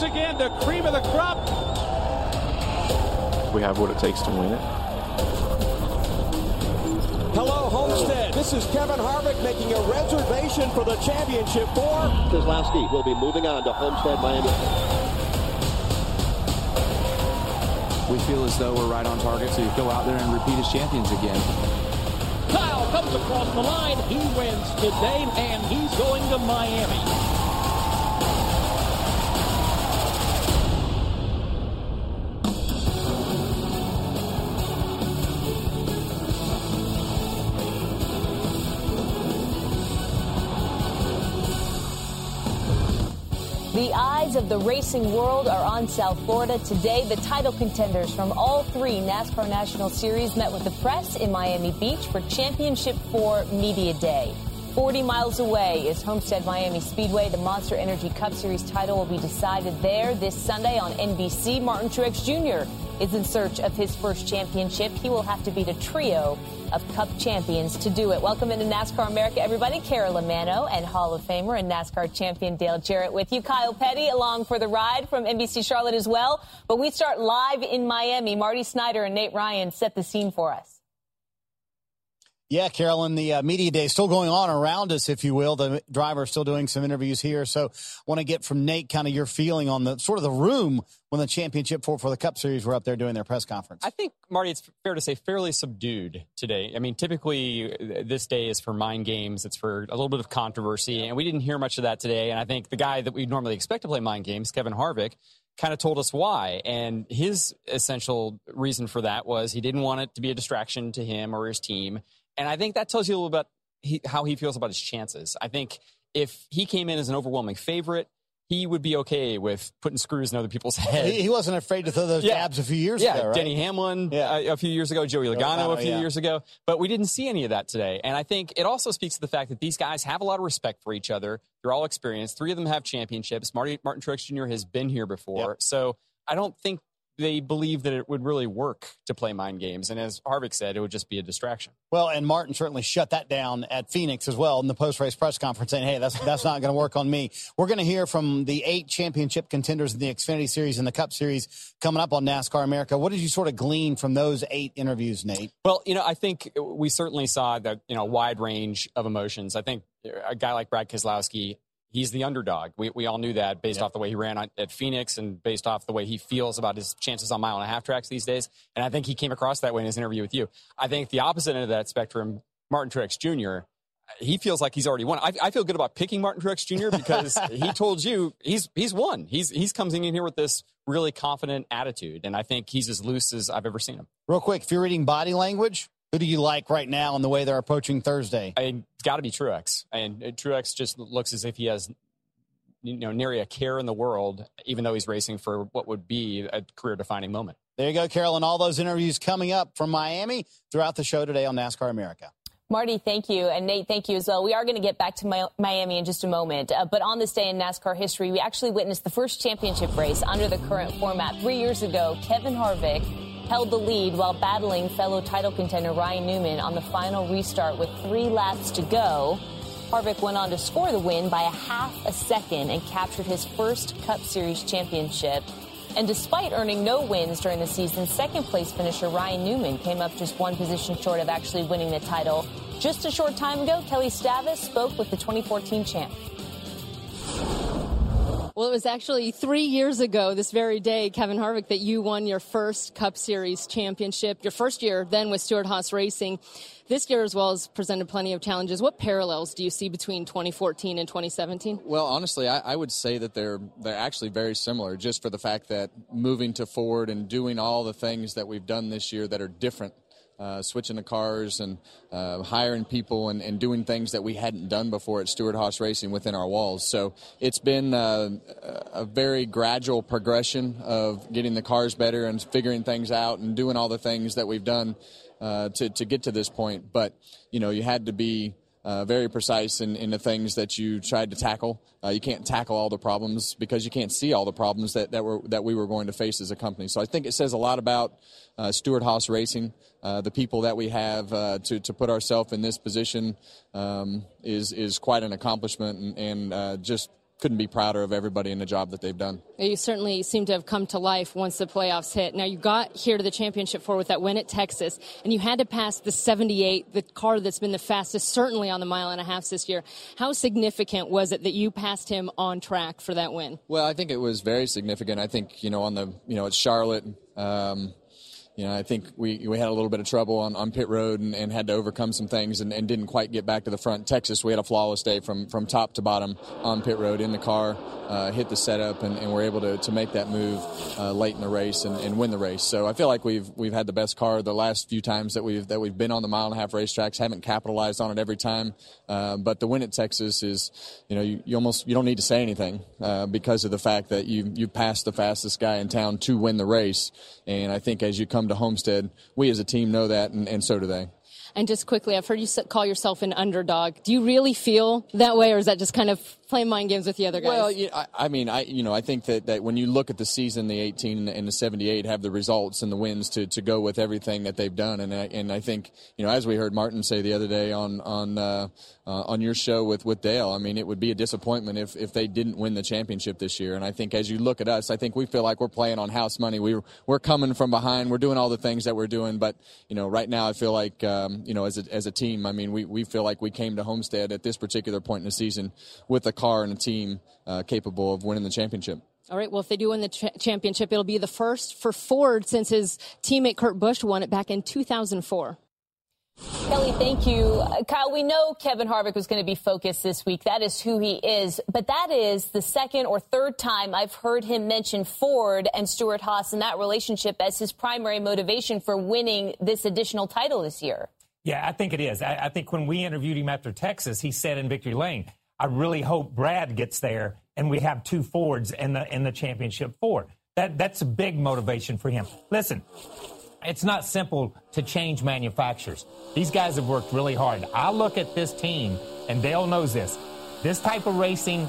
Once again, the cream of the crop. We have what it takes to win it. Hello, Homestead. This is Kevin Harvick making a reservation for the championship four. Keselowski will be moving on to Homestead, Miami. We feel as though we're right on target to go out there and repeat as champions again. Kyle comes across the line. He wins today, and he's going to Miami. The eyes of the racing world are on South Florida. Today, the title contenders from all three NASCAR National Series met with the press in Miami Beach for Championship 4 Media Day. 40 miles away is Homestead Miami Speedway. The Monster Energy Cup Series title will be decided there this Sunday on NBC. Martin Truex Jr. is in search of his first championship. He will have to beat a trio of Cup champions to do it. Welcome into NASCAR America, everybody. Carolyn Manno and Hall of Famer and NASCAR champion Dale Jarrett with you. Kyle Petty along for the ride from NBC Charlotte as well. But we start live in Miami. Marty Snider and Nate Ryan set the scene for us. Yeah, Carolyn, the uh, media day is still going on around us, if you will. The driver is still doing some interviews here. So want to get from Nate kind of your feeling on the sort of the room when the championship for, for the Cup Series were up there doing their press conference. I think, Marty, it's fair to say fairly subdued today. I mean, typically this day is for mind games. It's for a little bit of controversy, and we didn't hear much of that today. And I think the guy that we normally expect to play mind games, Kevin Harvick, kind of told us why. And his essential reason for that was he didn't want it to be a distraction to him or his team. And I think that tells you a little bit he, how he feels about his chances. I think if he came in as an overwhelming favorite, he would be okay with putting screws in other people's heads. He, he wasn't afraid to throw those Yeah. jabs a few years yeah, ago, right? Denny Hamlin Yeah. uh, a few years ago, Joey Logano a few yeah. years ago, but we didn't see any of that today. And I think it also speaks to the fact that these guys have a lot of respect for each other. They're all experienced. Three of them have championships. Marty, Martin Truex Jr. has been here before, so I don't think they believe that it would really work to play mind games. And as Harvick said, it would just be a distraction. Well, and Martin certainly shut that down at Phoenix as well in the post-race press conference, saying, "Hey, that's that's not going to work on me." We're going to hear from the eight championship contenders in the Xfinity Series and the Cup Series coming up on NASCAR America. What did you sort of glean from those eight interviews, Nate? Well, you know, I think we certainly saw that, you know, wide range of emotions. I think a guy like Brad Keselowski, he's the underdog. We, we all knew that based off the way he ran at at Phoenix and based off the way he feels about his chances on mile and a half tracks these days. And I think he came across that way in his interview with you. I think the opposite end of that spectrum, Martin Truex Jr., he feels like he's already won. I, I feel good about picking Martin Truex Jr. because he told you he's he's won. He's he's comes in here with this really confident attitude, and I think he's as loose as I've ever seen him. Real quick, if you're reading body language, who do you like right now in the way they're approaching Thursday? I mean, it's got to be Truex, and uh, Truex just looks as if he has you know nearly a care in the world, even though he's racing for what would be a career-defining moment. There you go, Carolyn. All those interviews coming up from Miami throughout the show today on NASCAR America. Marty, thank you. And Nate, thank you as well. We are going to get back to Miami in just a moment. Uh, but on this day in NASCAR history, we actually witnessed the first championship race under the current format. Three years ago, Kevin Harvick held the lead while battling fellow title contender Ryan Newman on the final restart with three laps to go. Harvick went on to score the win by a half a second and captured his first Cup Series championship. And despite earning no wins during the season, second place finisher Ryan Newman came up just one position short of actually winning the title. Just a short time ago, Kelly Stavast spoke with the 2014 champ. Well, it was actually three years ago, this very day, Kevin Harvick, that you won your first Cup Series championship. Your first year then with Stewart-Haas Racing. This year as well has presented plenty of challenges. What parallels do you see between 2014 and 2017? Well, honestly, I, I would say that they're they're actually very similar, just for the fact that moving to Ford and doing all the things that we've done this year that are different uh, switching the cars and uh, hiring people and, and, doing things that we hadn't done before at Stewart-Haas Racing within our walls. So it's been uh, a very gradual progression of getting the cars better and figuring things out and doing all the things that we've done uh, to, to get to this point. But, you know, you had to be uh, very precise in, in the things that you tried to tackle. Uh, you can't tackle all the problems because you can't see all the problems that, that, were, that we were going to face as a company. So I think it says a lot about uh, Stewart-Haas Racing, uh, the people that we have uh, to, to put ourselves in this position um, is, is quite an accomplishment and, and uh, just couldn't be prouder of everybody in the job that they've done. You certainly seem to have come to life once the playoffs hit. Now, you got here to the championship four with that win at Texas, and you had to pass the 78, the car that's been the fastest, certainly on the mile and a half this year. How significant was it that you passed him on track for that win? Well, I think it was very significant. I think, you know, on the, you know, it's Charlotte. Um, you know, I think we, we had a little bit of trouble on, on pit road and, and had to overcome some things and, and didn't quite get back to the front. Texas, we had a flawless day from, from top to bottom on pit road in the car, uh, hit the setup, and, and we're able to, to make that move uh, late in the race and, and win the race. So I feel like we've we've had the best car the last few times that we've that we've been on the mile and a half racetracks. Haven't capitalized on it every time, uh, but the win at Texas is, you know, you, you almost you don't need to say anything uh, because of the fact that you you passed the fastest guy in town to win the race. And I think as you come to Homestead, we as a team know that, and, and so do they. And just quickly, I've heard you call yourself an underdog. Do you really feel that way, or is that just kind of playing mind games with the other guys? Well, yeah, I, I, mean, I you know, I think that, that when you look at the season, the 18 and the 78 have the results and the wins to, to go with everything that they've done, and I, and I think you know, as we heard Martin say the other day on on uh, uh, on your show with with Dale, I mean, it would be a disappointment if if they didn't win the championship this year. And I think as you look at us, I think we feel like we're playing on house money. We we're coming from behind. We're doing all the things that we're doing, but you know, right now I feel like um, you know, as a, as a team, I mean, we, we feel like we came to Homestead at this particular point in the season with a car and a team uh, capable of winning the championship. All right. Well, if they do win the ch- championship, it'll be the first for Ford since his teammate Kurt Busch won it back in 2004. Kelly, thank you. Uh, Kyle, we know Kevin Harvick was going to be focused this week. That is who he is. But that is the second or third time I've heard him mention Ford and Stewart-Haas and that relationship as his primary motivation for winning this additional title this year. Yeah, I think it is. I, I, think when we interviewed him after Texas, he said in Victory Lane, "I really hope Brad gets there and we have two Fords in the in the championship four." That that's a big motivation for him. Listen, it's not simple to change manufacturers. These guys have worked really hard. I look at this team, and Dale knows this. This type of racing,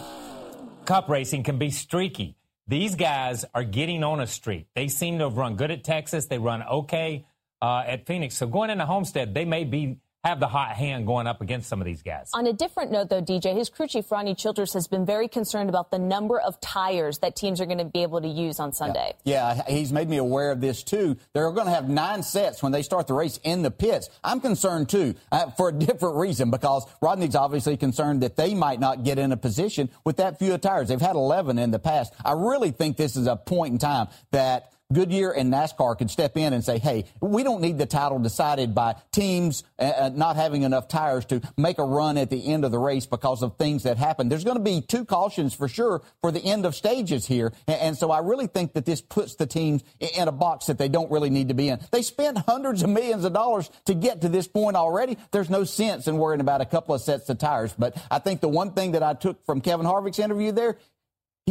cup racing, can be streaky. These guys are getting on a streak. They seem to have run good at Texas. They run okay uh, at Phoenix. So going into Homestead, they may be have the hot hand going up against some of these guys. On a different note, though, DJ, his crew chief Rodney Childers has been very concerned about the number of tires that teams are going to be able to use on Sunday. Yeah. yeah, he's made me aware of this too. They're going to have nine sets when they start the race in the pits. I'm concerned too uh, for a different reason because Rodney's obviously concerned that they might not get in a position with that few tires. They've had 11 in the past. I really think this is a point in time that Goodyear and NASCAR could step in and say, hey, we don't need the title decided by teams uh, uh, not having enough tires to make a run at the end of the race because of things that happen. There's going to be two cautions for sure for the end of stages here. And, and so I really think that this puts the teams in a box that they don't really need to be in. They spent hundreds of millions of dollars to get to this point already. There's no sense in worrying about a couple of sets of tires. But I think the one thing that I took from Kevin Harvick's interview there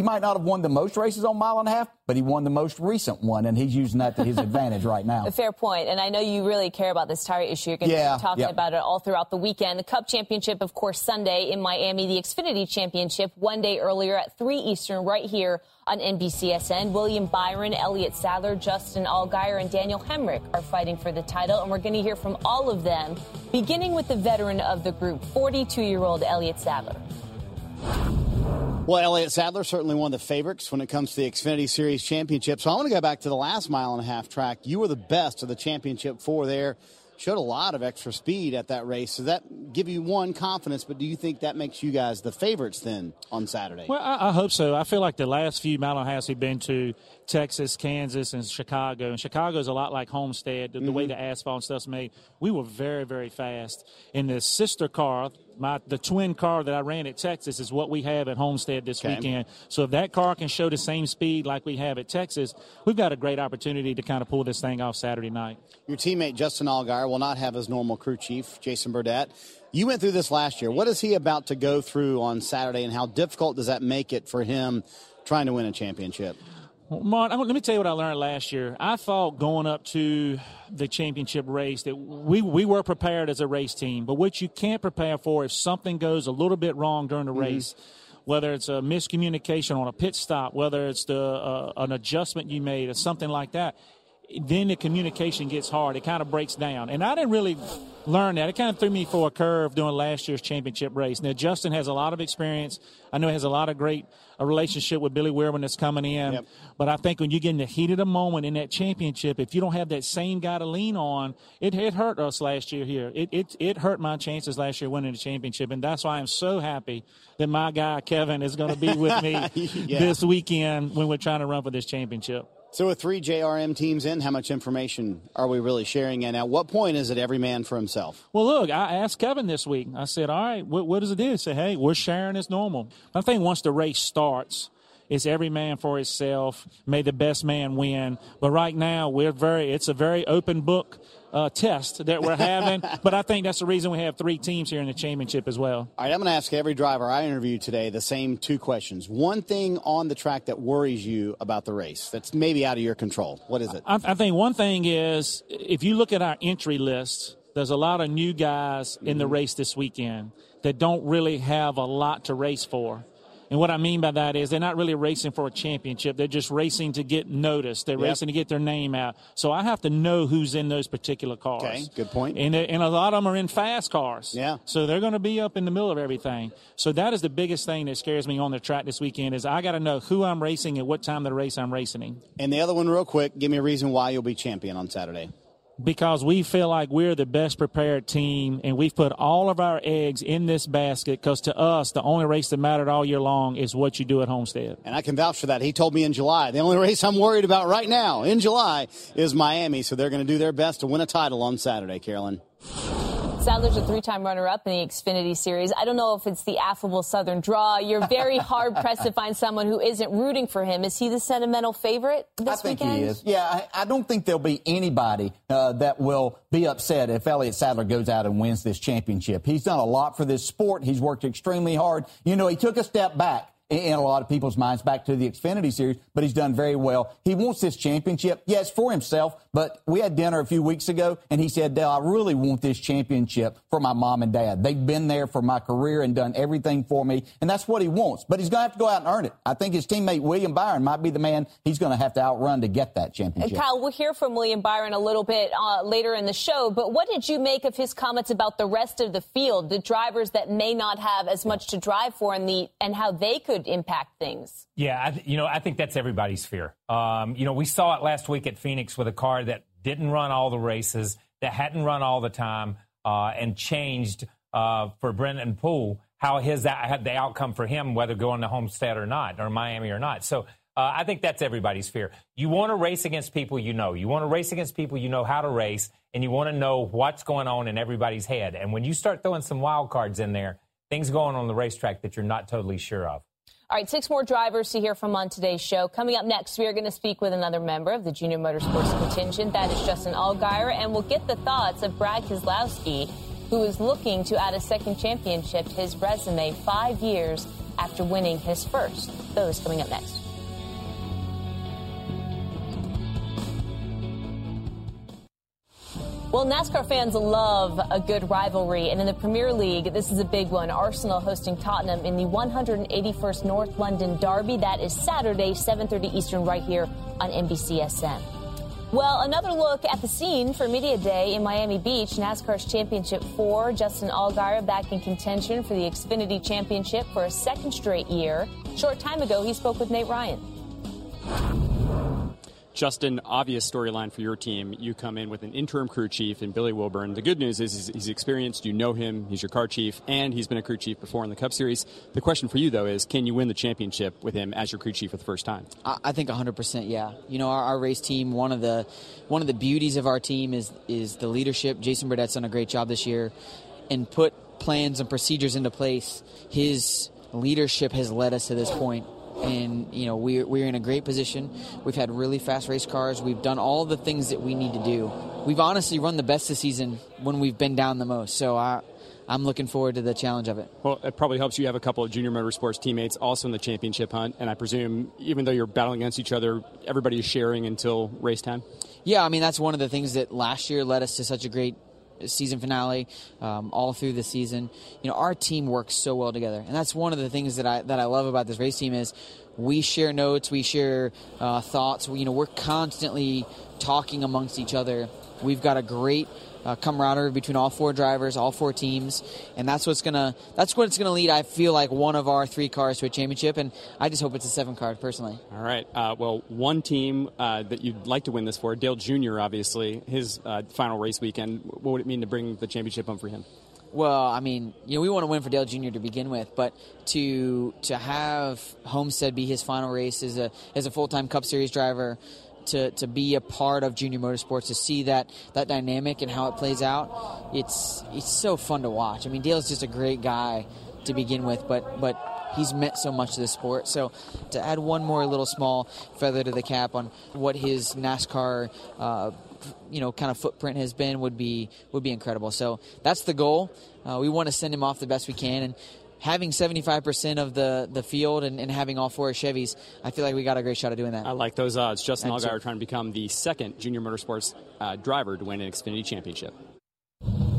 he might not have won the most races on mile and a half, but he won the most recent one, and he's using that to his advantage right now. A fair point, and I know you really care about this tire issue. You're going yeah, to be talking yep. about it all throughout the weekend. The Cup Championship, of course, Sunday in Miami. The Xfinity Championship one day earlier at 3 Eastern right here on NBCSN. William Byron, Elliott Sadler, Justin Allgaier, and Daniel Hemric are fighting for the title, and we're going to hear from all of them, beginning with the veteran of the group, 42-year-old Elliott Sadler. Well, Elliott Sadler certainly one of the favorites when it comes to the Xfinity Series championship. So I want to go back to the last mile and a half track. You were the best of the championship four there. showed a lot of extra speed at that race. Does that give you one confidence? But do you think that makes you guys the favorites then on Saturday? Well, I, I hope so. I feel like the last few mile and a half we've been to Texas, Kansas, and Chicago, and Chicago is a lot like Homestead. The, mm-hmm. the way mm-hmm. the asphalt and stuff's made, we were very, very fast. In the sister car, my the twin car that I ran at Texas is what we have at Homestead this okay. weekend. So if that car can show the same speed like we have at Texas, we've got a great opportunity to kind of pull this thing off Saturday night. Your teammate Justin Allgaier will not have his normal crew chief, Jason Burdett. You went through this last year. What is he about to go through on Saturday, and how difficult does that make it for him trying to win a championship? Well, Mark, let me tell you what I learned last year. I thought going up to the championship race that we, we were prepared as a race team, but what you can't prepare for if something goes a little bit wrong during the mm-hmm. race, whether it's a miscommunication on a pit stop, whether it's the uh, an adjustment you made or something like that, then the communication gets hard. It kind of breaks down. And I didn't really learn that. It kind of threw me for a curve doing last year's championship race. Now, Justin has a lot of experience. I know he has a lot of great a relationship with Billy Weir that's coming in. Yep. But I think when you get in the heat of the moment in that championship, if you don't have that same guy to lean on, it, it hurt us last year here. It, it, it hurt my chances last year winning the championship. And that's why I'm so happy that my guy, Kevin, is going to be with me yeah. this weekend when we're trying to run for this championship. So, with three JRM teams in, how much information are we really sharing? And at what point is it every man for himself? Well, look, I asked Kevin this week. I said, All right, what, what does it do? He said, Hey, we're sharing as normal. I think once the race starts, it's every man for himself. May the best man win. But right now, we're very, it's a very open book uh, test that we're having. but I think that's the reason we have three teams here in the championship as well. All right, I'm going to ask every driver I interview today the same two questions. One thing on the track that worries you about the race that's maybe out of your control. What is it? I, I think one thing is if you look at our entry list, there's a lot of new guys in the mm-hmm. race this weekend that don't really have a lot to race for. And what I mean by that is they're not really racing for a championship. They're just racing to get noticed. They're yep. racing to get their name out. So I have to know who's in those particular cars. Okay, good point. And, uh, and a lot of them are in fast cars. Yeah. So they're going to be up in the middle of everything. So that is the biggest thing that scares me on the track this weekend is I got to know who I'm racing at what time of the race I'm racing in. And the other one, real quick, give me a reason why you'll be champion on Saturday because we feel like we're the best prepared team and we've put all of our eggs in this basket because to us the only race that mattered all year long is what you do at homestead. And i can vouch for that. He told me in july the only race i'm worried about right now in july is miami so they're going to do their best to win a title on saturday carolyn Sadler's a three-time runner-up in the Xfinity Series. I don't know if it's the affable Southern draw. You're very hard-pressed to find someone who isn't rooting for him. Is he the sentimental favorite this I think weekend? he is. Yeah, I, I don't think there'll be anybody uh, that will be upset if Elliott Sadler goes out and wins this championship. He's done a lot for this sport. He's worked extremely hard. You know, he took a step back in a lot of people's minds back to the Xfinity Series, but he's done very well. He wants this championship, yes, for himself, but we had dinner a few weeks ago, and he said, Dale, I really want this championship for my mom and dad. They've been there for my career and done everything for me, and that's what he wants. But he's going to have to go out and earn it. I think his teammate William Byron might be the man he's going to have to outrun to get that championship. Kyle, we'll hear from William Byron a little bit uh, later in the show, but what did you make of his comments about the rest of the field, the drivers that may not have as much to drive for, and the and how they could impact things? Yeah, I th- you know, I think that's everybody's fear. Um, you know, we saw it last week at Phoenix with a car that didn't run all the races, that hadn't run all the time, uh, and changed uh, for Brennan Poole how his had the outcome for him, whether going to Homestead or not, or Miami or not. So uh, I think that's everybody's fear. You want to race against people you know. You want to race against people you know how to race, and you want to know what's going on in everybody's head. And when you start throwing some wild cards in there, things going on the racetrack that you're not totally sure of. All right, six more drivers to hear from on today's show. Coming up next, we are going to speak with another member of the Junior Motorsports contingent. That is Justin Allgaier, and we'll get the thoughts of Brad Keselowski, who is looking to add a second championship to his resume five years after winning his first. Those coming up next. Well, NASCAR fans love a good rivalry, and in the Premier League, this is a big one. Arsenal hosting Tottenham in the 181st North London Derby. That is Saturday, 7:30 Eastern, right here on NBCSN. Well, another look at the scene for Media Day in Miami Beach. NASCAR's Championship 4, Justin Allgaier back in contention for the Xfinity Championship for a second straight year. Short time ago, he spoke with Nate Ryan. Justin, obvious storyline for your team. You come in with an interim crew chief in Billy Wilburn. The good news is he's, he's, experienced. You know him. He's your car chief, and he's been a crew chief before in the Cup Series. The question for you, though, is can you win the championship with him as your crew chief for the first time? I, I think 100%. Yeah. You know, our, our, race team. One of the one of the beauties of our team is is the leadership. Jason Burdett's done a great job this year, and put plans and procedures into place. His leadership has led us to this point and you know we're, we're in a great position. We've had really fast race cars. We've done all the things that we need to do. We've honestly run the best this season when we've been down the most. So I, I'm looking forward to the challenge of it. Well, it probably helps you have a couple of junior motorsports teammates also in the championship hunt, and I presume even though you're battling against each other, everybody is sharing until race time. Yeah, I mean that's one of the things that last year led us to such a great season finale, um, all through the season. You know, our team works so well together, and that's one of the things that I that I love about this race team is we share notes, we share uh, thoughts. We, you know, we're constantly talking amongst each other. We've got a great uh, camaraderie between all four drivers, all four teams, and that's what's gonna that's what's gonna lead. I feel like one of our three cars to a championship, and I just hope it's a seven car personally. All right. Uh, well, one team uh, that you'd like to win this for, Dale Jr. Obviously, his uh, final race weekend. What would it mean to bring the championship home for him? Well, I mean, you know, we want to win for Dale Jr. to begin with, but to to have Homestead be his final race as a as a full time Cup Series driver, to, to be a part of junior motorsports to see that that dynamic and how it plays out it's it's so fun to watch. I mean dale's just a great guy to begin with but but he's meant so much to the sport. So to add one more little small feather to the cap on what his nascar uh, you know kind of footprint has been would be would be incredible. So that's the goal. Uh, we want to send him off the best we can and having 75% of the, the field and, and, having all four Chevys, I feel like we got a great shot of doing that. I like those odds. Justin Allgaier trying to become the second junior motorsports uh, driver to win an Xfinity championship.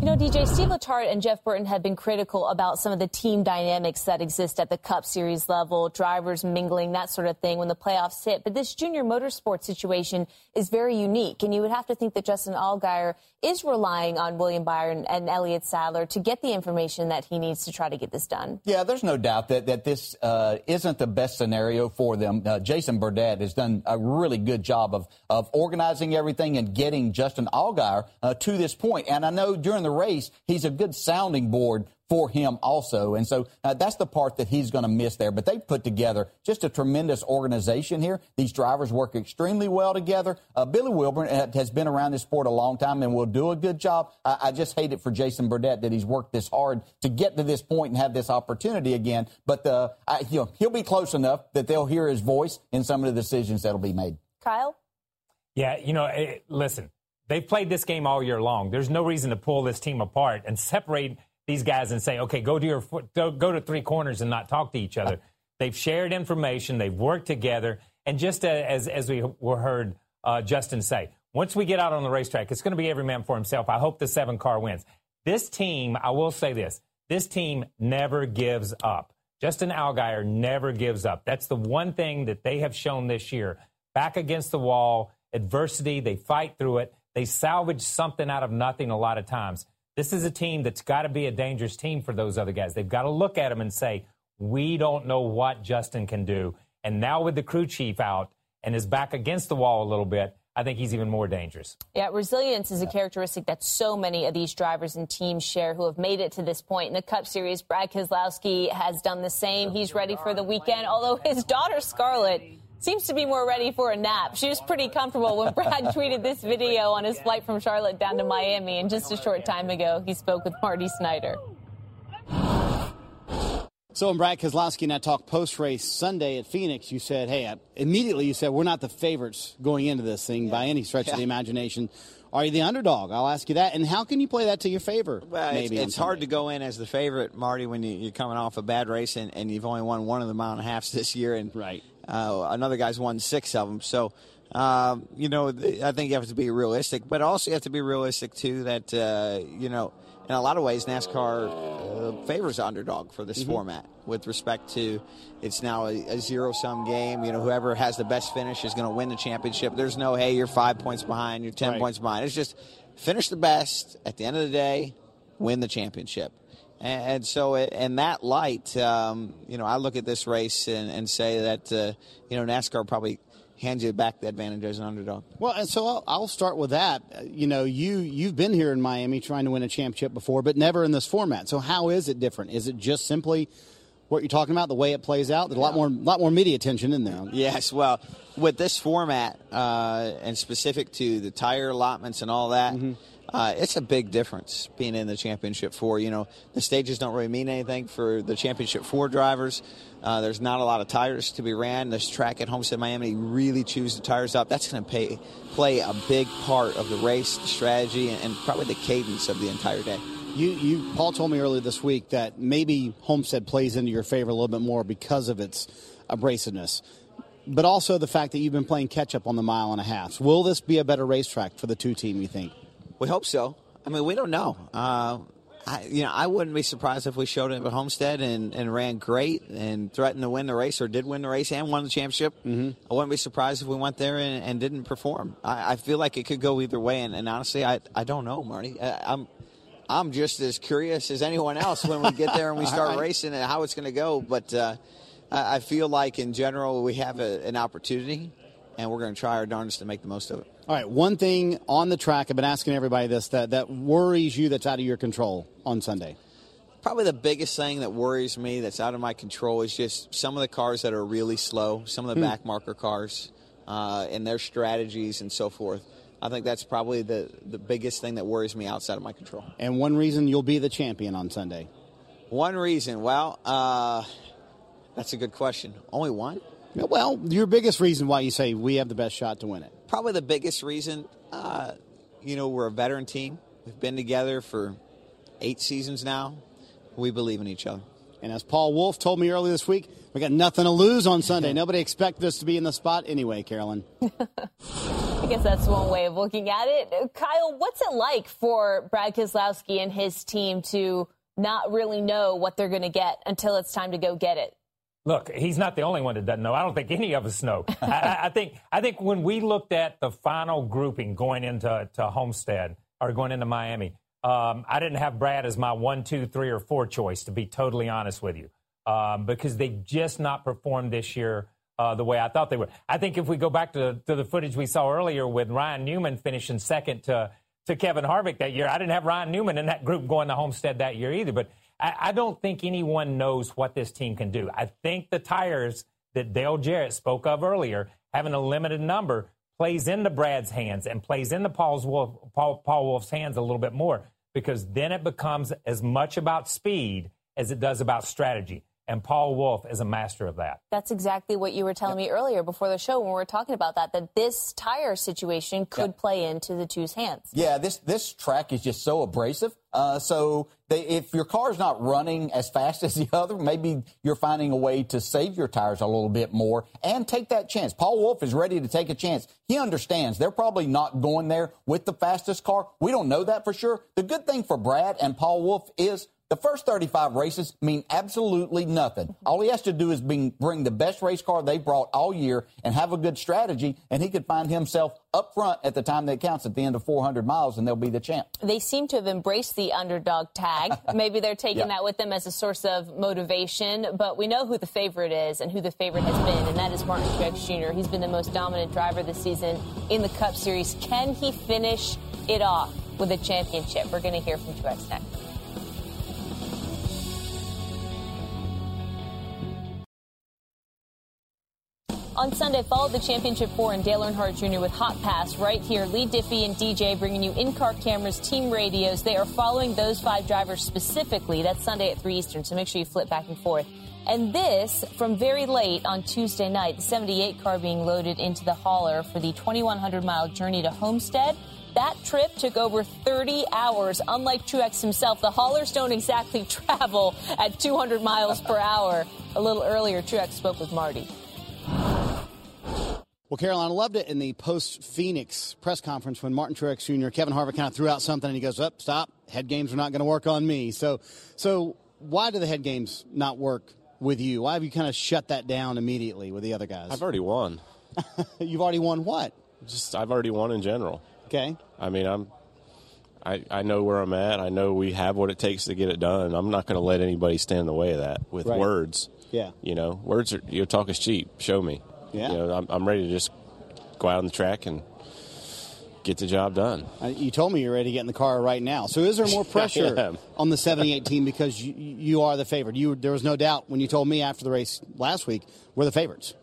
You know, DJ, Steve Letarte and Jeff Burton have been critical about some of the team dynamics that exist at the Cup Series level, drivers mingling, that sort of thing when the playoffs hit. But this junior motorsport situation is very unique. And you would have to think that Justin Allgaier is relying on William Byron and Elliott Sadler to get the information that he needs to try to get this done. Yeah, there's no doubt that, that this uh, isn't the best scenario for them. Uh, Jason Burdett has done a really good job of, of organizing everything and getting Justin Allgaier uh, to this point. And I know during the race, he's a good sounding board for him also. And so uh, that's the part that he's going to miss there. But they've put together just a tremendous organization here. These drivers work extremely well together. Uh, Billy Wilburn has been around this sport a long time and will do a good job. I, I just hate it for Jason Burdett that he's worked this hard to get to this point and have this opportunity again. But uh, I, you know, he'll be close enough that they'll hear his voice in some of the decisions that'll be made. Kyle? Yeah, you know, eh, listen, they've played this game all year long. There's no reason to pull this team apart and separate – these guys and say, okay, go to your go to three corners and not talk to each other. They've shared information. They've worked together. And just as as we were heard uh, Justin say, once we get out on the racetrack, it's going to be every man for himself. I hope the seven car wins. This team, I will say this: this team never gives up. Justin Allgaier never gives up. That's the one thing that they have shown this year. Back against the wall, adversity, they fight through it. They salvage something out of nothing a lot of times. This is a team that's got to be a dangerous team for those other guys. They've got to look at them and say, we don't know what Justin can do. And now with the crew chief out and his back against the wall a little bit, I think he's even more dangerous. Yeah, resilience is a characteristic that so many of these drivers and teams share who have made it to this point in the Cup Series. Brad Keselowski has done the same. He's ready for the weekend, although his daughter Scarlett seems to be more ready for a nap. She was pretty comfortable when Brad tweeted this video on his flight from Charlotte down to Miami. And just a short time ago, he spoke with Marty Snider. So when Brad Keselowski and I talked post race Sunday at Phoenix, you said, "Hey," immediately you said, "We're not the favorites going into this thing yeah. by any stretch yeah. of the imagination." Are you the underdog? I'll ask you that. And how can you play that to your favor? Well, maybe it's, it's hard to go in as the favorite, Marty, when you, are coming off a bad race and, and, you've only won one of the mile and a halfs this year, and right. Uh, another guy's won six of them. So, um, you know, I think you have to be realistic, but also you have to be realistic too that uh, you know, in a lot of ways, NASCAR uh, favors underdog for this mm-hmm. format with respect to it's now a, a zero sum game. You know, whoever has the best finish is going to win the championship. There's no hey, you're five points behind, you're ten right. points behind. It's just finish the best at the end of the day, win the championship. And so, in that light, um, you know, I look at this race and, and say that, uh, you know, NASCAR probably hands you back the advantage as an underdog. Well, and so I'll, I'll start with that. Uh, You know, you you've been here in Miami trying to win a championship before, but never in this format. So how is it different? Is it just simply what you're talking about, the way it plays out? There's a lot more lot more media attention in there. Yes, well, with this format uh, and specific to the tire allotments and all that, uh, it's a big difference being in the championship four. You know, the stages don't really mean anything for the championship four drivers. Uh, there's not a lot of tires to be ran. This track at Homestead Miami really chews the tires up. That's going to play a big part of the race, the strategy, and, and probably the cadence of the entire day. You, you, Paul told me earlier this week that maybe Homestead plays into your favor a little bit more because of its abrasiveness, but also the fact that you've been playing catch up on the mile and a half. Will this be a better racetrack for the two team? You think? We hope so. I mean, we don't know. Uh, I, you know, I wouldn't be surprised if we showed up at Homestead and, and ran great and threatened to win the race or did win the race and won the championship. Mm-hmm. I wouldn't be surprised if we went there and, and didn't perform. I, I feel like it could go either way, and, and honestly, I, I don't know, Marty. I, I'm I'm just as curious as anyone else when we get there and we start right. racing and how it's going to go. But uh, I, I feel like in general we have a, an opportunity, and we're going to try our darndest to make the most of it. All right, one thing on the track, I've been asking everybody this that, that worries you that's out of your control on Sunday. Probably the biggest thing that worries me that's out of my control is just some of the cars that are really slow, some of the Hmm. back marker cars, uh, and their strategies and so forth. I think that's probably the, the biggest thing that worries me outside of my control. And one reason you'll be the champion on Sunday. One reason, well, uh, that's a good question. Only one? Well, your biggest reason why you say we have the best shot to win it. Probably the biggest reason, uh, you know, we're a veteran team. We've been together for eight seasons now. We believe in each other. And as Paul Wolfe told me earlier this week, we got nothing to lose on Sunday. Nobody expected us to be in the spot anyway, Carolyn. I guess that's one way of looking at it. Kyle, what's it like for Brad Keselowski and his team to not really know what they're going to get until it's time to go get it? Look, he's not the only one that doesn't know. I don't think any of us know. I, I- think I think when we looked at the final grouping going into to Homestead or going into Miami, um, I didn't have Brad as my one, two, three, or four choice. To be totally honest with you, um, because they just not performed this year uh, the way I thought they would. I think if we go back to, to the footage we saw earlier with Ryan Newman finishing second to to Kevin Harvick that year, I didn't have Ryan Newman in that group going to Homestead that year either. But I, I don't think anyone knows what this team can do. I think the tires that Dale Jarrett spoke of earlier, having a limited number, plays into Brad's hands and plays into Paul's Wolfe, Paul, Paul Wolfe's hands a little bit more because then it becomes as much about speed as it does about strategy. And Paul Wolfe is a master of that. That's exactly what you were telling me earlier before the show when we were talking about that, that this tire situation could play into the two's hands. Yeah, this this track is just so abrasive. Uh, so they, if your car's not running as fast as the other, maybe you're finding a way to save your tires a little bit more and take that chance. Paul Wolfe is ready to take a chance. He understands they're probably not going there with the fastest car. We don't know that for sure. The good thing for Brad and Paul Wolfe is the first 35 races mean absolutely nothing. All he has to do is bring, bring the best race car they brought all year and have a good strategy, and he could find himself up front at the time that counts at the end of 400 miles, and they'll be the champ. They seem to have embraced the underdog tag. Maybe they're taking Yeah. that with them as a source of motivation, but we know who the favorite is and who the favorite has been, and that is Martin Truex Jr. He's been the most dominant driver this season in the Cup Series. Can he finish it off with a championship? We're going to hear from Truex next. On Sunday, follow the championship four and Dale Earnhardt Jr. with Hot Pass right here. Leigh Diffey and DJ bringing you in-car cameras, team radios. They are following those five drivers specifically. That's Sunday at 3 Eastern, so make sure you flip back and forth. And this from very late on Tuesday night, the 78 car being loaded into the hauler for the 2,100 mile journey to Homestead. That trip took over 30 hours. Unlike Truex himself, the haulers don't exactly travel at 200 miles per hour. A little earlier, Truex spoke with Marty. Well, Caroline, I loved it in the post Phoenix press conference when Martin Truex Jr. Kevin Harvick kind of threw out something and he goes, "Up, stop! Head games are not going to work on me." So, so why do the head games not work with you? Why have you kind of shut that down immediately with the other guys? I've already won. You've already won what? Just I've already won in general. Okay. I mean, I'm. I, I know where I'm at. I know we have what it takes to get it done. I'm not going to let anybody stand in the way of that with Right. words. Yeah. You know, words are you know, talk is cheap. Show me. Yeah. You know, I'm, I'm ready to just go out on the track and get the job done. Uh, you told me you're ready to get in the car right now. So is there more pressure on the 78 team because you, you are the favorite? You there was no doubt when you told me after the race last week we're the favorites.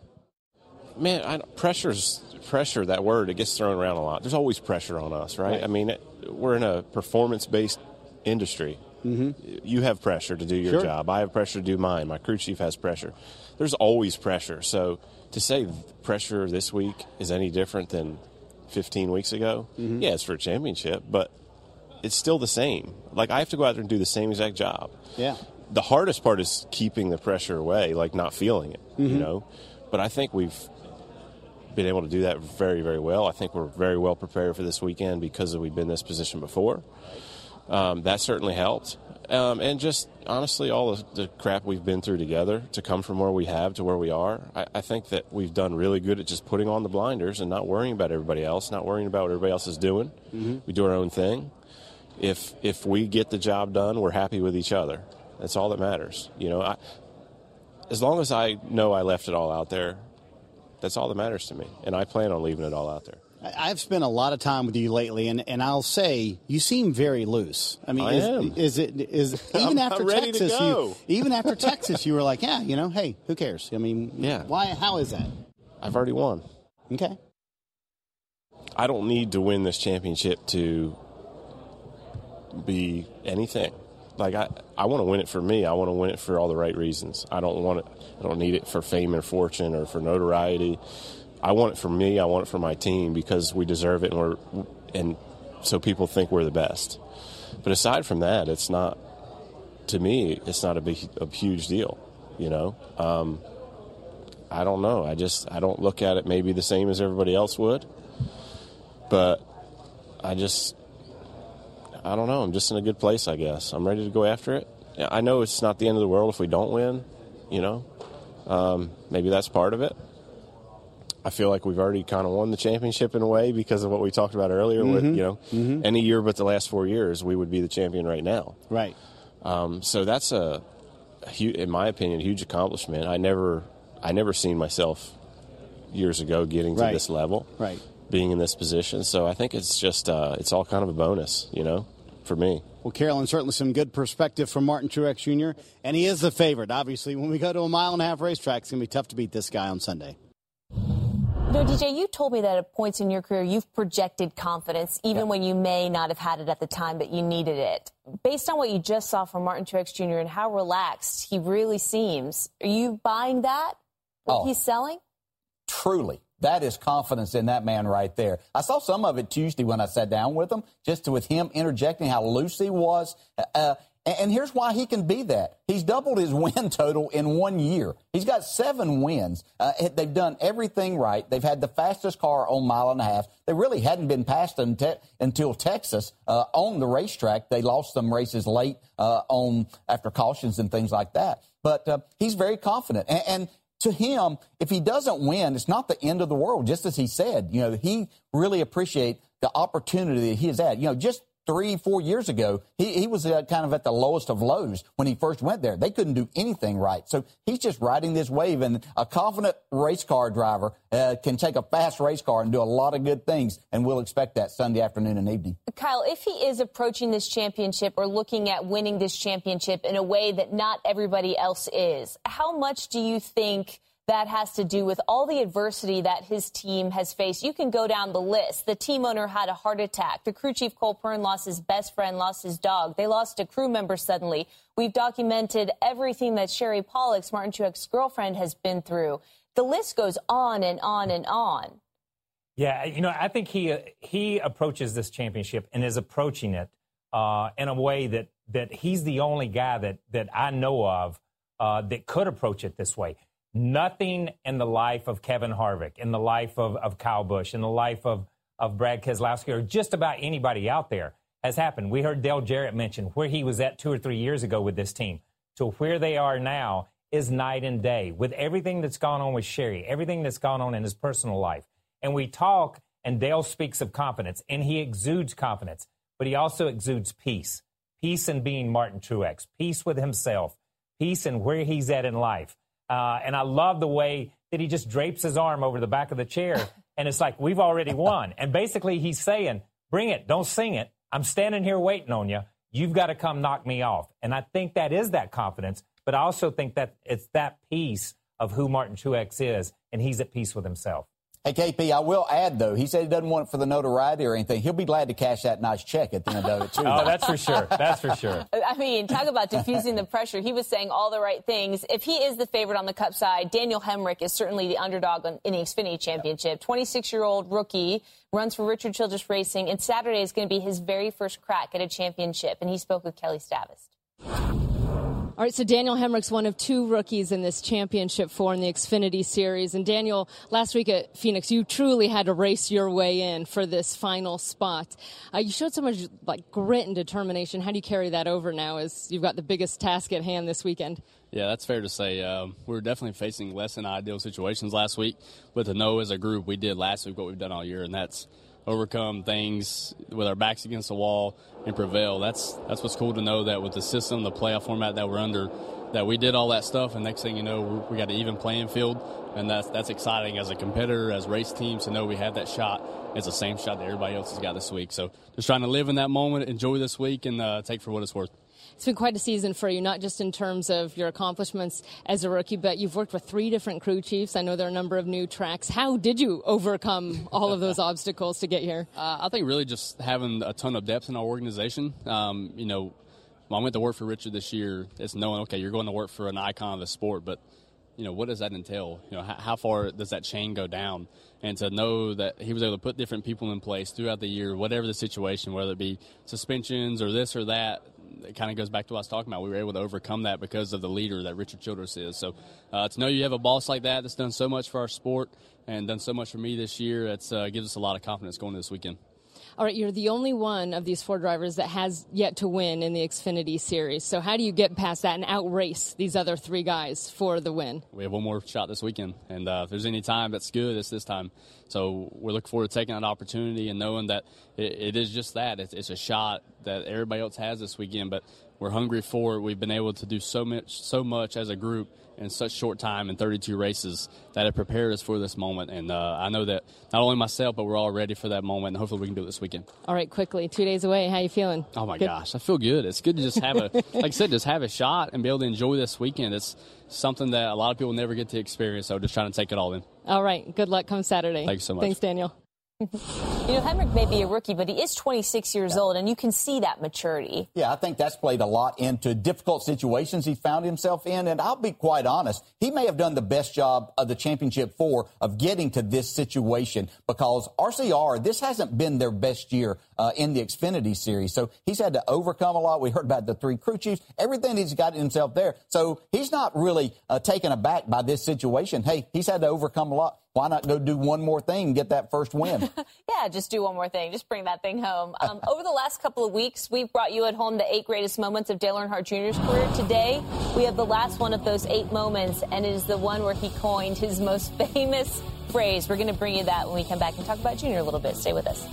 Man, I, pressure's pressure. That word it gets thrown around a lot. There's always pressure on us, right? Right. I mean, it, we're in a performance-based industry. Mm-hmm. You have pressure to do your Sure. job. I have pressure to do mine. My crew chief has pressure. There's always pressure. So to say pressure this week is any different than 15 weeks ago, Mm-hmm. yeah, it's for a championship, but it's still the same. Like I have to go out there and do the same exact job. Yeah. The hardest part is keeping the pressure away, like not feeling it, you Mhm. know. But I think we've been able to do that very, very well. I think we're very well prepared for this weekend because we've been in this position before. Um, that certainly helped. Um, and just honestly, all of the crap we've been through together to come from where we have to where we are, I, I think that we've done really good at just putting on the blinders and not worrying about everybody else, not worrying about what everybody else is doing. Mhm. We do our own thing. If if we get the job done, we're happy with each other. That's all that matters. You know, I, as long as I know I left it all out there, that's all that matters to me, and I plan on leaving it all out there. I've spent a lot of time with you lately, and, and I'll say you seem very loose. I mean, I is, am. is it is even I'm- after I'm ready to Texas? You even after Texas, you were like, yeah, you know, hey, who cares? I mean, Yeah. Why? How is that? I've already won. Okay. I don't need to win this championship to be anything. Like I, I want to win it for me. I want to win it for all the right reasons. I don't want it. I don't need it for fame and fortune or for notoriety. I want it for me. I want it for my team because we deserve it, and we're and so people think we're the best. But aside from that, it's not. To me, it's not a big, a huge deal. You know, um, I don't know. I just I don't look at it maybe the same as everybody else would. But I just I don't know. I'm just in a good place, I guess. I'm ready to go after it. I know it's not the end of the world if we don't win. You know, um, maybe that's part of it. I feel like we've already kind of won the championship in a way because of what we talked about earlier. With Mhm. you know, Mhm. any year but the last four years, we would be the champion right now. Right. Um, so that's a, a hu- in my opinion, a huge accomplishment. I never, I never seen myself years ago getting to Right. this level, Right. being in this position. So I think it's just, uh, it's all kind of a bonus, you know, for me. Well, Carolyn, certainly some good perspective from Martin Truex Jr., and he is the favorite. Obviously, when we go to a mile and a half racetrack, it's going to be tough to beat this guy on Sunday. No, DJ, you told me that at points in your career you've projected confidence, even when you may not have had it at the time, but you needed it. Based on what you just saw from Martin Truex Jr. and how relaxed he really seems, are you buying that? What Oh. he's selling? truly. That is confidence in that man right there. I saw some of it Tuesday when I sat down with him, just with him interjecting how loose he was. Uh, and, here's why he can be that. He's doubled his win total in one year. He's got seven wins. Uh, they've done everything right. They've had the fastest car on mile and a half. They really hadn't been passed until, Texas uh, on the racetrack. They lost some races late uh, on after cautions and things like that. But uh, he's very confident. And, and to him, if he doesn't win, it's not the end of the world. Just as he said, you know, he really appreciate the opportunity that he has had. You know, just three, four years ago, he, he was kind of at the lowest of lows when he first went there. They couldn't do anything right. So he's just riding this wave, and a confident race car driver uh, can take a fast race car and do a lot of good things, and we'll expect that Sunday afternoon and evening. Kyle, if he is approaching this championship or looking at winning this championship in a way that not everybody else is, how much do you think that has to do with all the adversity that his team has faced? You can go down the list. The team owner had a heart attack. The crew chief Cole Pearn lost his best friend, lost his dog. They lost a crew member suddenly. We've documented everything that Sherry Pollex, Martin Truex's girlfriend, has been through. The list goes on and on and on. Yeah, you know, I think he he approaches this championship and is approaching it uh, in a way that that he's the only guy that that I know of uh, that could approach it this way. Nothing in the life of Kevin Harvick, in the life of, of Kyle Busch, in the life of of Brad Keselowski, or just about anybody out there has happened. We heard Dale Jarrett mention where he was at two or three years ago with this team to where they are now is night and day with everything that's gone on with Sherry, everything that's gone on in his personal life. And we talk, and Dale speaks of confidence, and he exudes confidence, but he also exudes peace. Peace in being Martin Truex, peace with himself, peace in where he's at in life. Uh, and I love the way that he just drapes his arm over the back of the chair And it's like, we've already won. and basically, he's saying, bring it, don't sing it. I'm standing here waiting on you. You've got to come knock me off. And I think that is that confidence, but I also think that it's that peace of who Martin Truex is, and he's at peace with himself. Hey, KP, I will add, though, he said he doesn't want it for the notoriety or anything. He'll be glad to cash that nice check at the end of it, too. oh, that's for sure. That's for sure. I mean, talk about diffusing the pressure. He was saying all the right things. If he is the favorite on the Cup side, Daniel Hemric is certainly the underdog in the Xfinity Championship. 26 year old rookie runs for Richard Childress Racing, and Saturday is going to be his very first crack at a championship. And he spoke with Kelly Stavast. All right, so Daniel Hemric's one of two rookies in this championship four in the Xfinity Series. And Daniel, last week at Phoenix, you truly had to race your way in for this final spot. Uh, you showed so much like grit and determination. How do you carry that over now as you've got the biggest task at hand this weekend? Yeah, that's fair to say. Um, we were definitely facing less than ideal situations last week, but to know as a group we did last week what we've done all year, and that's overcome things with our backs against the wall and prevail. That's that's what's cool to know that with the system, the playoff format that we're under, that we did all that stuff, and next thing you know, we got an even playing field, and that's that's exciting as a competitor, as race teams to know we have that shot. It's the same shot that everybody else has got this week. So just trying to live in that moment, enjoy this week, and uh, take for what it's worth. It's been quite a season for you, not just in terms of your accomplishments as a rookie, but you've worked with three different crew chiefs. I know there are a number of new tracks. How did you overcome all of those obstacles to get here? Uh, I think really just having a ton of depth in our organization. Um, you know, when I went to work for Richard this year, it's knowing, okay, you're going to work for an icon of the sport, but you know, what does that entail? You know, how, how, far does that chain go down? And to know that he was able to put different people in place throughout the year, whatever the situation, whether it be suspensions or this or that, it kind of goes back to what I was talking about. We were able to overcome that because of the leader that Richard Childress is. So uh, to know you have a boss like that that's done so much for our sport and done so much for me this year, it uh, gives us a lot of confidence going into this weekend. All right, you're the only one of these four drivers that has yet to win in the Xfinity Series. So how do you get past that and outrace these other three guys for the win? We have one more shot this weekend, and uh, if there's any time that's good, it's this time. So we're looking forward to taking that opportunity and knowing that it, it is just that. It's, it's a shot that everybody else has this weekend, but we're hungry for it. We've been able to do so much, so much as a group in such short time in 32 races that have prepared us for this moment. And uh, I know that not only myself, but we're all ready for that moment. And hopefully we can do it this weekend. All right, quickly, two days away. How you feeling? Oh my good. gosh, I feel good. It's good to just have a, like I said, just have a shot and be able to enjoy this weekend. It's something that a lot of people never get to experience. So just trying to take it all in. All right, good luck come Saturday. Thanks so much. Thanks, Daniel. You know, Hemric may be a rookie, but he is 26 years yeah. old, and you can see that maturity. Yeah, I think that's played a lot into difficult situations he found himself in. And I'll be quite honest, he may have done the best job of the championship four of getting to this situation because RCR, this hasn't been their best year uh, in the Xfinity series. So he's had to overcome a lot. We heard about the three crew chiefs, everything he's got himself there. So he's not really uh, taken aback by this situation. Hey, he's had to overcome a lot why not go do one more thing and get that first win? yeah, just do one more thing. Just bring that thing home. Um, over the last couple of weeks, we've brought you at home the eight greatest moments of Dale Earnhardt Jr.'s career. Today, we have the last one of those eight moments, and it is the one where he coined his most famous phrase. We're going to bring you that when we come back and talk about Junior a little bit. Stay with us.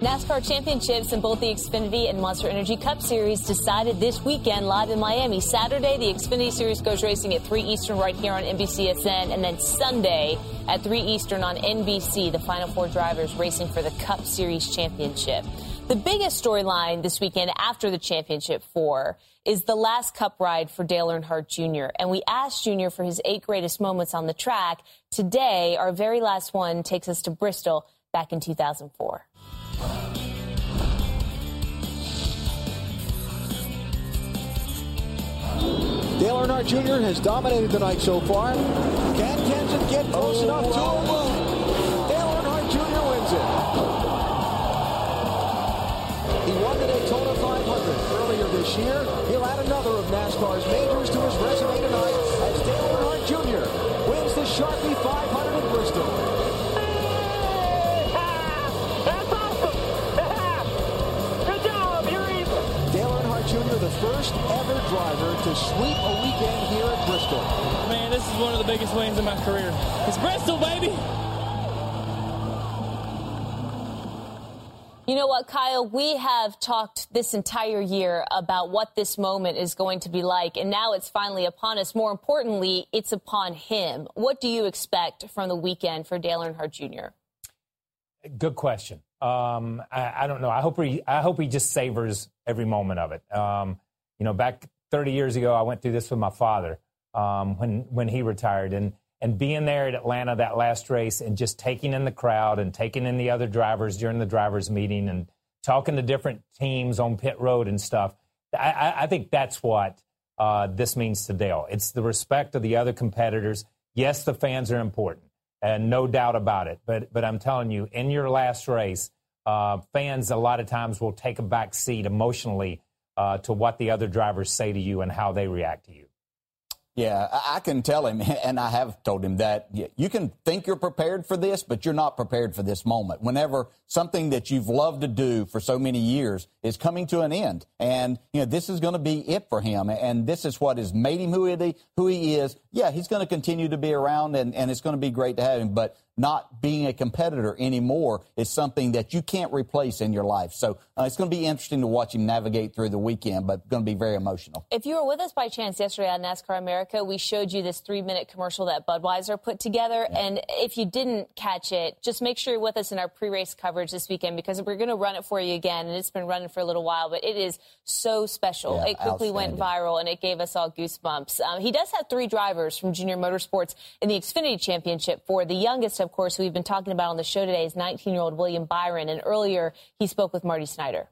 NASCAR championships in both the Xfinity and Monster Energy Cup Series decided this weekend live in Miami. Saturday, the Xfinity Series goes racing at 3 Eastern right here on NBCSN. And then Sunday at 3 Eastern on NBC, the final four drivers racing for the Cup Series championship. The biggest storyline this weekend after the championship four is the last cup ride for Dale Earnhardt Jr. And we asked Jr. for his eight greatest moments on the track. Today, our very last one takes us to Bristol back in 2004. Dale Earnhardt Jr. has dominated the night so far. Can Kenseth get close oh, enough to him? Oh. Dale Earnhardt Jr. wins it. He won the Daytona 500 earlier this year. He'll add another of NASCAR's majors to his resume tonight as Dale Earnhardt Jr. wins the Sharpie first ever driver to sweep a weekend here at Bristol. Man, this is one of the biggest wins in my career. It's Bristol, baby! You know what, Kyle? We have talked this entire year about what this moment is going to be like, and now it's finally upon us. More importantly, it's upon him. What do you expect from the weekend for Dale Earnhardt Jr.? Good question. Um, I, I, don't know. I hope he. I hope he just savors every moment of it. Um, you know, back 30 years ago, I went through this with my father um, when when he retired, and and being there at Atlanta that last race and just taking in the crowd and taking in the other drivers during the drivers meeting and talking to different teams on pit road and stuff. I, I think that's what uh, this means to Dale. It's the respect of the other competitors. Yes, the fans are important, and no doubt about it. But but I'm telling you, in your last race, uh, fans a lot of times will take a back seat emotionally uh, to what the other drivers say to you and how they react to you. Yeah, I can tell him, and I have told him that you can think you're prepared for this, but you're not prepared for this moment. Whenever something that you've loved to do for so many years is coming to an end, and you know this is going to be it for him, and this is what has made him who he, who he is. Yeah, he's going to continue to be around, and, and it's going to be great to have him. But not being a competitor anymore is something that you can't replace in your life. So uh, it's going to be interesting to watch him navigate through the weekend, but going to be very emotional. If you were with us by chance yesterday on NASCAR America, we showed you this three minute commercial that Budweiser put together. Yeah. And if you didn't catch it, just make sure you're with us in our pre race coverage this weekend because we're going to run it for you again. And it's been running for a little while, but it is so special. Yeah, it quickly went viral and it gave us all goosebumps. Um, he does have three drivers from Junior Motorsports in the Xfinity Championship for the youngest of course, who we've been talking about on the show today is 19 year old William Byron. And earlier, he spoke with Marty Snider.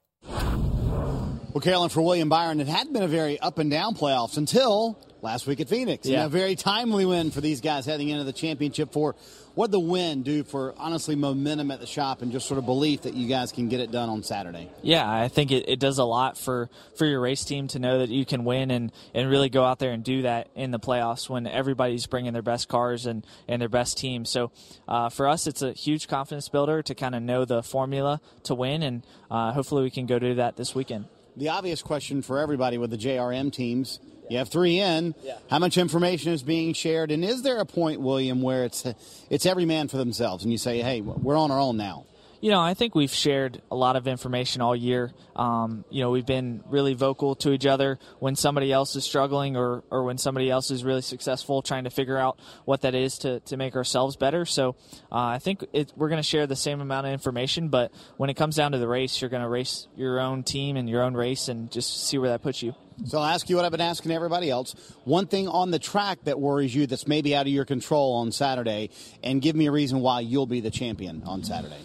Well, Carolyn, for William Byron, it had been a very up and down playoffs until last week at Phoenix. Yeah. And a very timely win for these guys heading into the championship for what the win do for honestly momentum at the shop and just sort of belief that you guys can get it done on Saturday? Yeah, I think it, it does a lot for, for your race team to know that you can win and, and really go out there and do that in the playoffs when everybody's bringing their best cars and, and their best team. So uh, for us, it's a huge confidence builder to kind of know the formula to win, and uh, hopefully we can go do that this weekend. The obvious question for everybody with the JRM teams you have three in. Yeah. How much information is being shared? And is there a point, William, where it's it's every man for themselves, and you say, "Hey, we're on our own now." You know, I think we've shared a lot of information all year. Um, you know, we've been really vocal to each other when somebody else is struggling or, or when somebody else is really successful, trying to figure out what that is to, to make ourselves better. So uh, I think it, we're going to share the same amount of information, but when it comes down to the race, you're going to race your own team and your own race and just see where that puts you. So I'll ask you what I've been asking everybody else. One thing on the track that worries you that's maybe out of your control on Saturday, and give me a reason why you'll be the champion on Saturday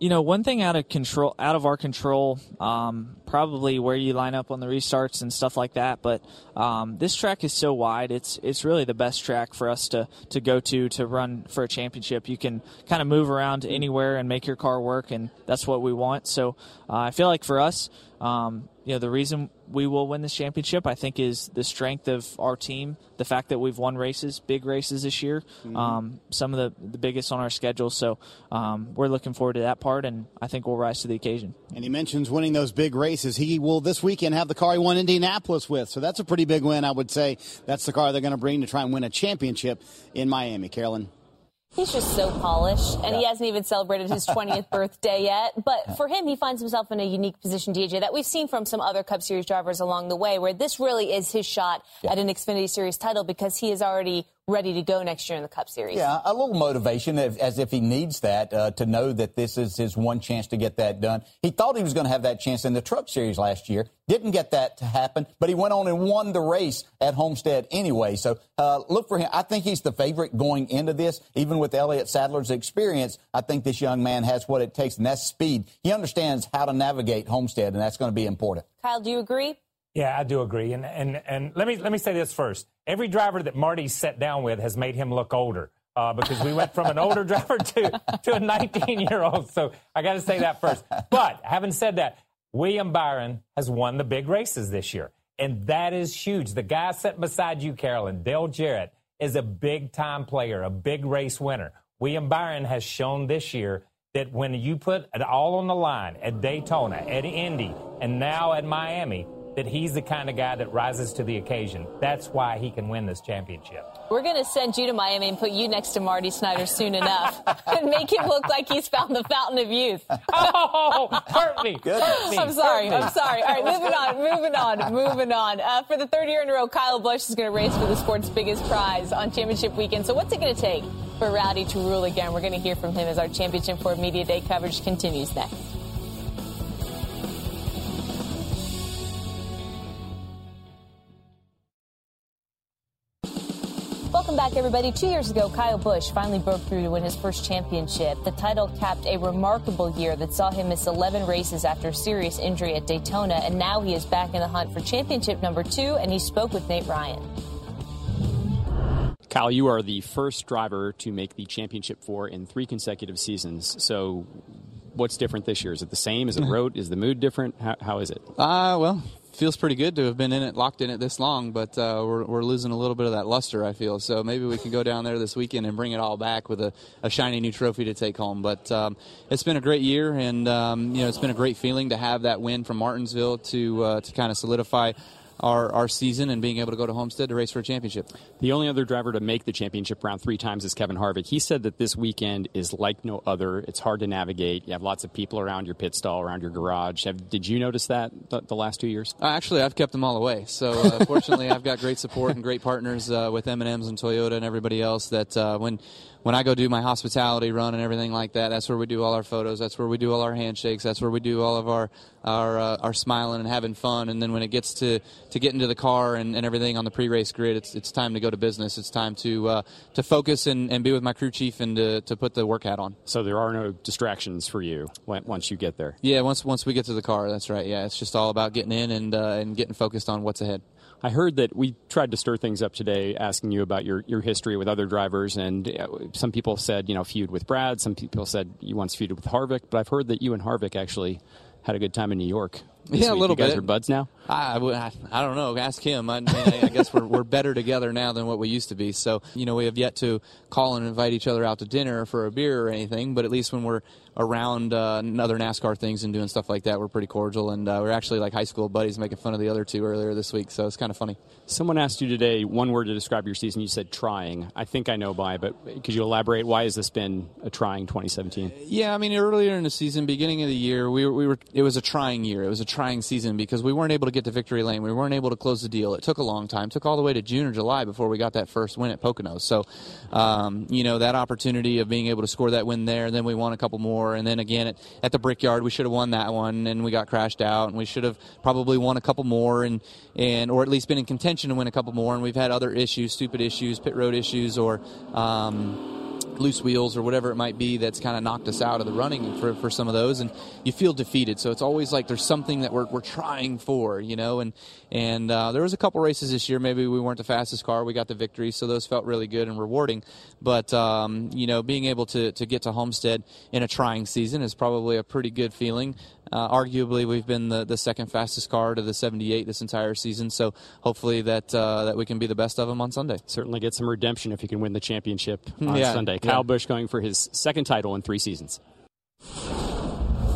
you know, one thing out of control, out of our control, um, probably where you line up on the restarts and stuff like that. But um, this track is so wide; it's it's really the best track for us to to go to to run for a championship. You can kind of move around anywhere and make your car work, and that's what we want. So uh, I feel like for us, um, you know, the reason we will win this championship, I think, is the strength of our team. The fact that we've won races, big races this year, mm-hmm. um, some of the, the biggest on our schedule. So um, we're looking forward to that part, and I think we'll rise to the occasion. And he mentions winning those big races. He will this weekend have the car he won Indianapolis with. So that's a pretty big win, I would say. That's the car they're going to bring to try and win a championship in Miami. Carolyn. He's just so polished, and yeah. he hasn't even celebrated his 20th birthday yet. But for him, he finds himself in a unique position, DJ, that we've seen from some other Cup Series drivers along the way, where this really is his shot yeah. at an Xfinity Series title because he is already ready to go next year in the Cup Series. Yeah, a little motivation as if he needs that uh, to know that this is his one chance to get that done. He thought he was going to have that chance in the Truck Series last year. Didn't get that to happen, but he went on and won the race at Homestead anyway. So uh, look for him. I think he's the favorite going into this. Even with Elliott Sadler's experience, I think this young man has what it takes, and that's speed. He understands how to navigate Homestead, and that's going to be important. Kyle, do you agree? Yeah, I do agree. And and and let me let me say this first. Every driver that Marty sat down with has made him look older. Uh, because we went from an older driver to, to a 19 year old. So I got to say that first. But having said that, William Byron has won the big races this year. And that is huge. The guy sitting beside you, Carolyn, Dale Jarrett, is a big time player, a big race winner. William Byron has shown this year that when you put it all on the line at Daytona, at Indy, and now at Miami, that he's the kind of guy that rises to the occasion. That's why he can win this championship. We're going to send you to Miami and put you next to Marty Snider soon enough and make him look like he's found the fountain of youth. Oh, hurt me. Hurt me. I'm sorry. Hurt me. I'm sorry. All right, moving on. Moving on. Moving on. Uh, for the third year in a row, Kyle Busch is going to race for the sport's biggest prize on championship weekend. So, what's it going to take for Rowdy to rule again? We're going to hear from him as our Championship Four Media Day coverage continues next. Everybody. Two years ago, Kyle Busch finally broke through to win his first championship. The title capped a remarkable year that saw him miss 11 races after a serious injury at Daytona, and now he is back in the hunt for championship number two, and he spoke with Nate Ryan. Kyle, you are the first driver to make the championship four in three consecutive seasons. So, what's different this year? Is it the same? Is it road? Is the mood different? How, how is it? Uh, well, feels pretty good to have been in it, locked in it this long, but uh, we're, we're losing a little bit of that luster, I feel. So maybe we can go down there this weekend and bring it all back with a, a shiny new trophy to take home. But um, it's been a great year, and um, you know it's been a great feeling to have that win from Martinsville to uh, to kind of solidify our, our season and being able to go to Homestead to race for a championship. The only other driver to make the championship round three times is Kevin Harvick. He said that this weekend is like no other. It's hard to navigate. You have lots of people around your pit stall, around your garage. Have, did you notice that the, the last two years? Uh, actually, I've kept them all away. So uh, fortunately, I've got great support and great partners uh, with M&M's and Toyota and everybody else that uh, when when I go do my hospitality run and everything like that, that's where we do all our photos. That's where we do all our handshakes. That's where we do all of our our, uh, our smiling and having fun. And then when it gets to, to get into the car and, and everything on the pre-race grid, it's it's time to go to business. It's time to uh, to focus and, and be with my crew chief and to, to put the work hat on. So there are no distractions for you once you get there. Yeah, once once we get to the car, that's right. Yeah, it's just all about getting in and uh, and getting focused on what's ahead. I heard that we tried to stir things up today, asking you about your, your history with other drivers, and uh, some people said you know feud with Brad. Some people said you once feuded with Harvick, but I've heard that you and Harvick actually had a good time in New York. Yeah, a week. little you guys bit. are buds now. I, I, I don't know. Ask him. I, I, I guess we're, we're better together now than what we used to be. So, you know, we have yet to call and invite each other out to dinner for a beer or anything, but at least when we're around uh, other NASCAR things and doing stuff like that, we're pretty cordial. And uh, we're actually like high school buddies making fun of the other two earlier this week. So it's kind of funny. Someone asked you today one word to describe your season. You said trying. I think I know why, but could you elaborate? Why has this been a trying 2017? Yeah, I mean, earlier in the season, beginning of the year, we were, we were. It was a trying year. It was a trying season because we weren't able to get to victory lane. We weren't able to close the deal. It took a long time. It took all the way to June or July before we got that first win at Poconos. So, um, you know, that opportunity of being able to score that win there, and then we won a couple more, and then again at, at the Brickyard, we should have won that one, and we got crashed out, and we should have probably won a couple more, and and or at least been in contention to win a couple more. And we've had other issues, stupid issues, pit road issues, or um, loose wheels or whatever it might be that's kind of knocked us out of the running for, for some of those and you feel defeated. So it's always like there's something that we're, we're trying for you know and and uh, there was a couple races this year. Maybe we weren't the fastest car. We got the victory so those felt really good and rewarding. But um, you know being able to, to get to homestead in a trying season is probably a pretty good feeling uh, arguably we've been the, the second fastest car to the 78 this entire season so hopefully that uh, that we can be the best of them on sunday Certainly get some redemption if you can win the championship on Yeah, Sunday. yeah. Kyle Busch going for his second title in three seasons.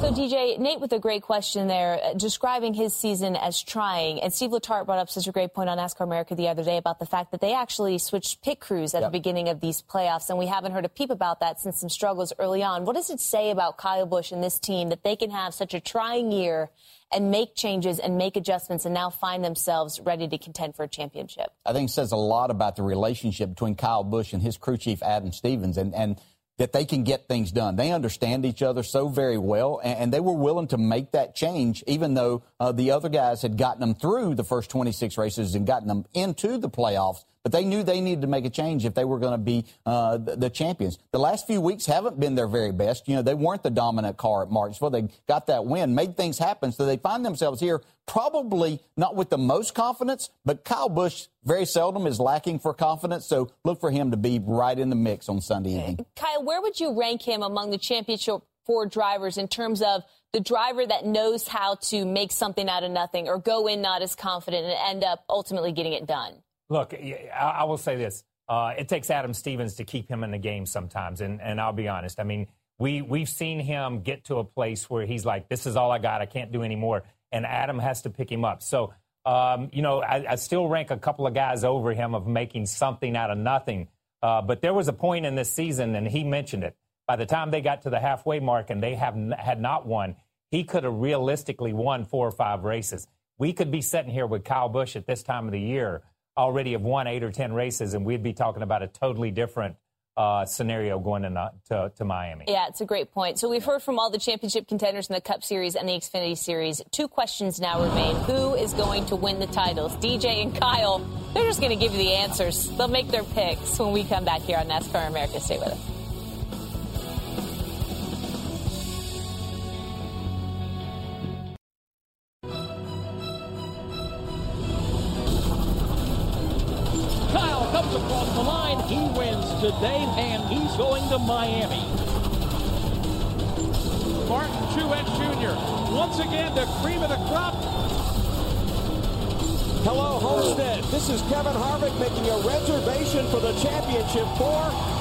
So, DJ, Nate with a great question there, uh, describing his season as trying. And Steve Letarte brought up such a great point on NASCAR America the other day about the fact that they actually switched pit crews at the beginning of these playoffs, and we haven't heard a peep about that since some struggles early on. What does it say about Kyle Busch and this team that they can have such a trying year and make changes and make adjustments and now find themselves ready to contend for a championship? I think it says a lot about the relationship between Kyle Busch and his crew chief Adam Stevens, and and that they can get things done. They understand each other so very well, and, and they were willing to make that change, even though uh, the other guys had gotten them through the first 26 races and gotten them into the playoffs. But they knew they needed to make a change if they were going to be uh, the, the champions. The last few weeks haven't been their very best. You know, they weren't the dominant car at Martinsville. They got that win, made things happen, so they find themselves here probably not with the most confidence, but Kyle Busch very seldom is lacking for confidence. So look for him to be right in the mix on Sunday evening. Kyle, where would you rank him among the championship four drivers in terms of the driver that knows how to make something out of nothing or go in not as confident and end up ultimately getting it done? Look, I, will say this. Uh, it takes Adam Stevens to keep him in the game sometimes, and, and I'll be honest. I mean, we, we've seen him get to a place where he's like, this is all I got. I can't do any more. And Adam has to pick him up. So Um, you know, I, I, still rank a couple of guys over him of making something out of nothing. Uh, but there was a point in this season, and he mentioned it. By the time they got to the halfway mark and they have had not won, he could have realistically won four or five races. We could be sitting here with Kyle Busch at this time of the year already have won eight or ten races, and we'd be talking about a totally different uh, scenario going in, uh, to, to Miami. Yeah, it's a great point. So we've heard from all the championship contenders in the Cup Series and the Xfinity Series. Two questions now remain. Who is going to win the titles? DJ and Kyle, they're just going to give you the answers. They'll make their picks when we come back here on NASCAR America. Stay with us. Today, and he's going to Miami. Martin Truex Jr. Once again, the cream of the crop. Hello, Homestead. This is Kevin Harvick making a reservation for the championship four.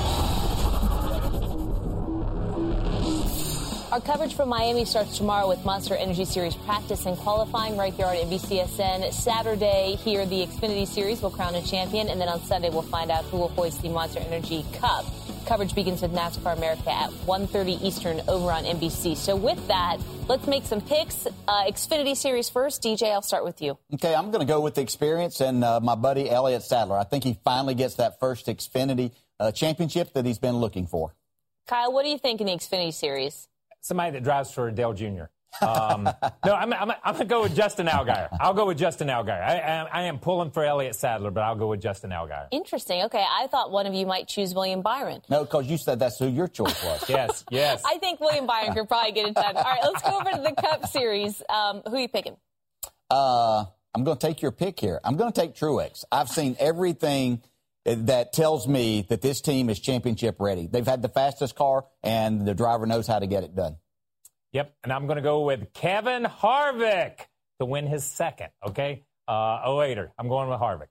Our coverage from Miami starts tomorrow with Monster Energy Series practice and qualifying right here on NBCSN. Saturday, here the Xfinity Series will crown a champion, and then on Sunday we'll find out who will hoist the Monster Energy Cup. Coverage begins with NASCAR America at 1.30 Eastern over on NBC. So with that, let's make some picks. Uh, Xfinity Series first. DJ, I'll start with you. Okay, I'm going to go with the experience and uh, my buddy Elliott Sadler. I think he finally gets that first Xfinity uh, championship that he's been looking for. Kyle, what do you think in the Xfinity Series? Somebody that drives for Dale Jr. Um, no, I'm, I'm, I'm going to go with Justin Allgaier. I'll go with Justin Allgaier. I, I, I, am pulling for Elliott Sadler, but I'll go with Justin Allgaier. Interesting. Okay, I thought one of you might choose William Byron. No, because you said that's who your choice was. yes, yes. I think William Byron could probably get it done. All right, let's go over to the Cup Series. Um, who are you picking? Uh, I'm going to take your pick here. I'm going to take Truex. I've seen everything that tells me that this team is championship ready. They've had the fastest car, and the driver knows how to get it done. Yep, and I'm going to go with Kevin Harvick to win his second. Okay, uh, 08er. I'm going with Harvick.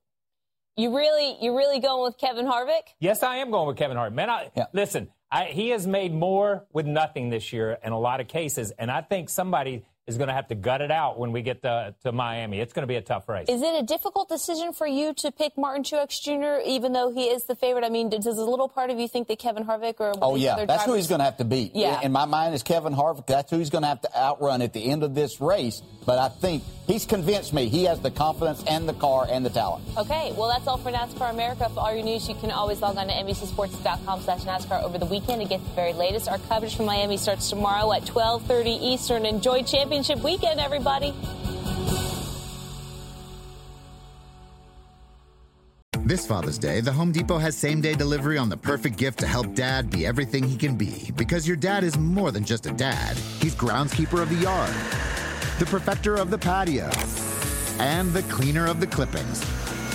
You really, you really going with Kevin Harvick? Yes, I am going with Kevin Harvick. Man, I, yeah. listen, I, he has made more with nothing this year in a lot of cases, and I think somebody is going to have to gut it out when we get to, to Miami. It's going to be a tough race. Is it a difficult decision for you to pick Martin Truex Jr., even though he is the favorite? I mean, does a little part of you think that Kevin Harvick or oh yeah, that's drivers... who he's going to have to beat. Yeah. in my mind is Kevin Harvick. That's who he's going to have to outrun at the end of this race. But I think he's convinced me he has the confidence and the car and the talent. Okay, well that's all for NASCAR America. For all your news, you can always log on to NBCSports.com/NASCAR over the weekend to get the very latest. Our coverage from Miami starts tomorrow at 12:30 Eastern. Enjoy championship weekend, everybody. This Father's Day, the Home Depot has same day delivery on the perfect gift to help dad be everything he can be. Because your dad is more than just a dad, he's groundskeeper of the yard the perfecter of the patio, and the cleaner of the clippings.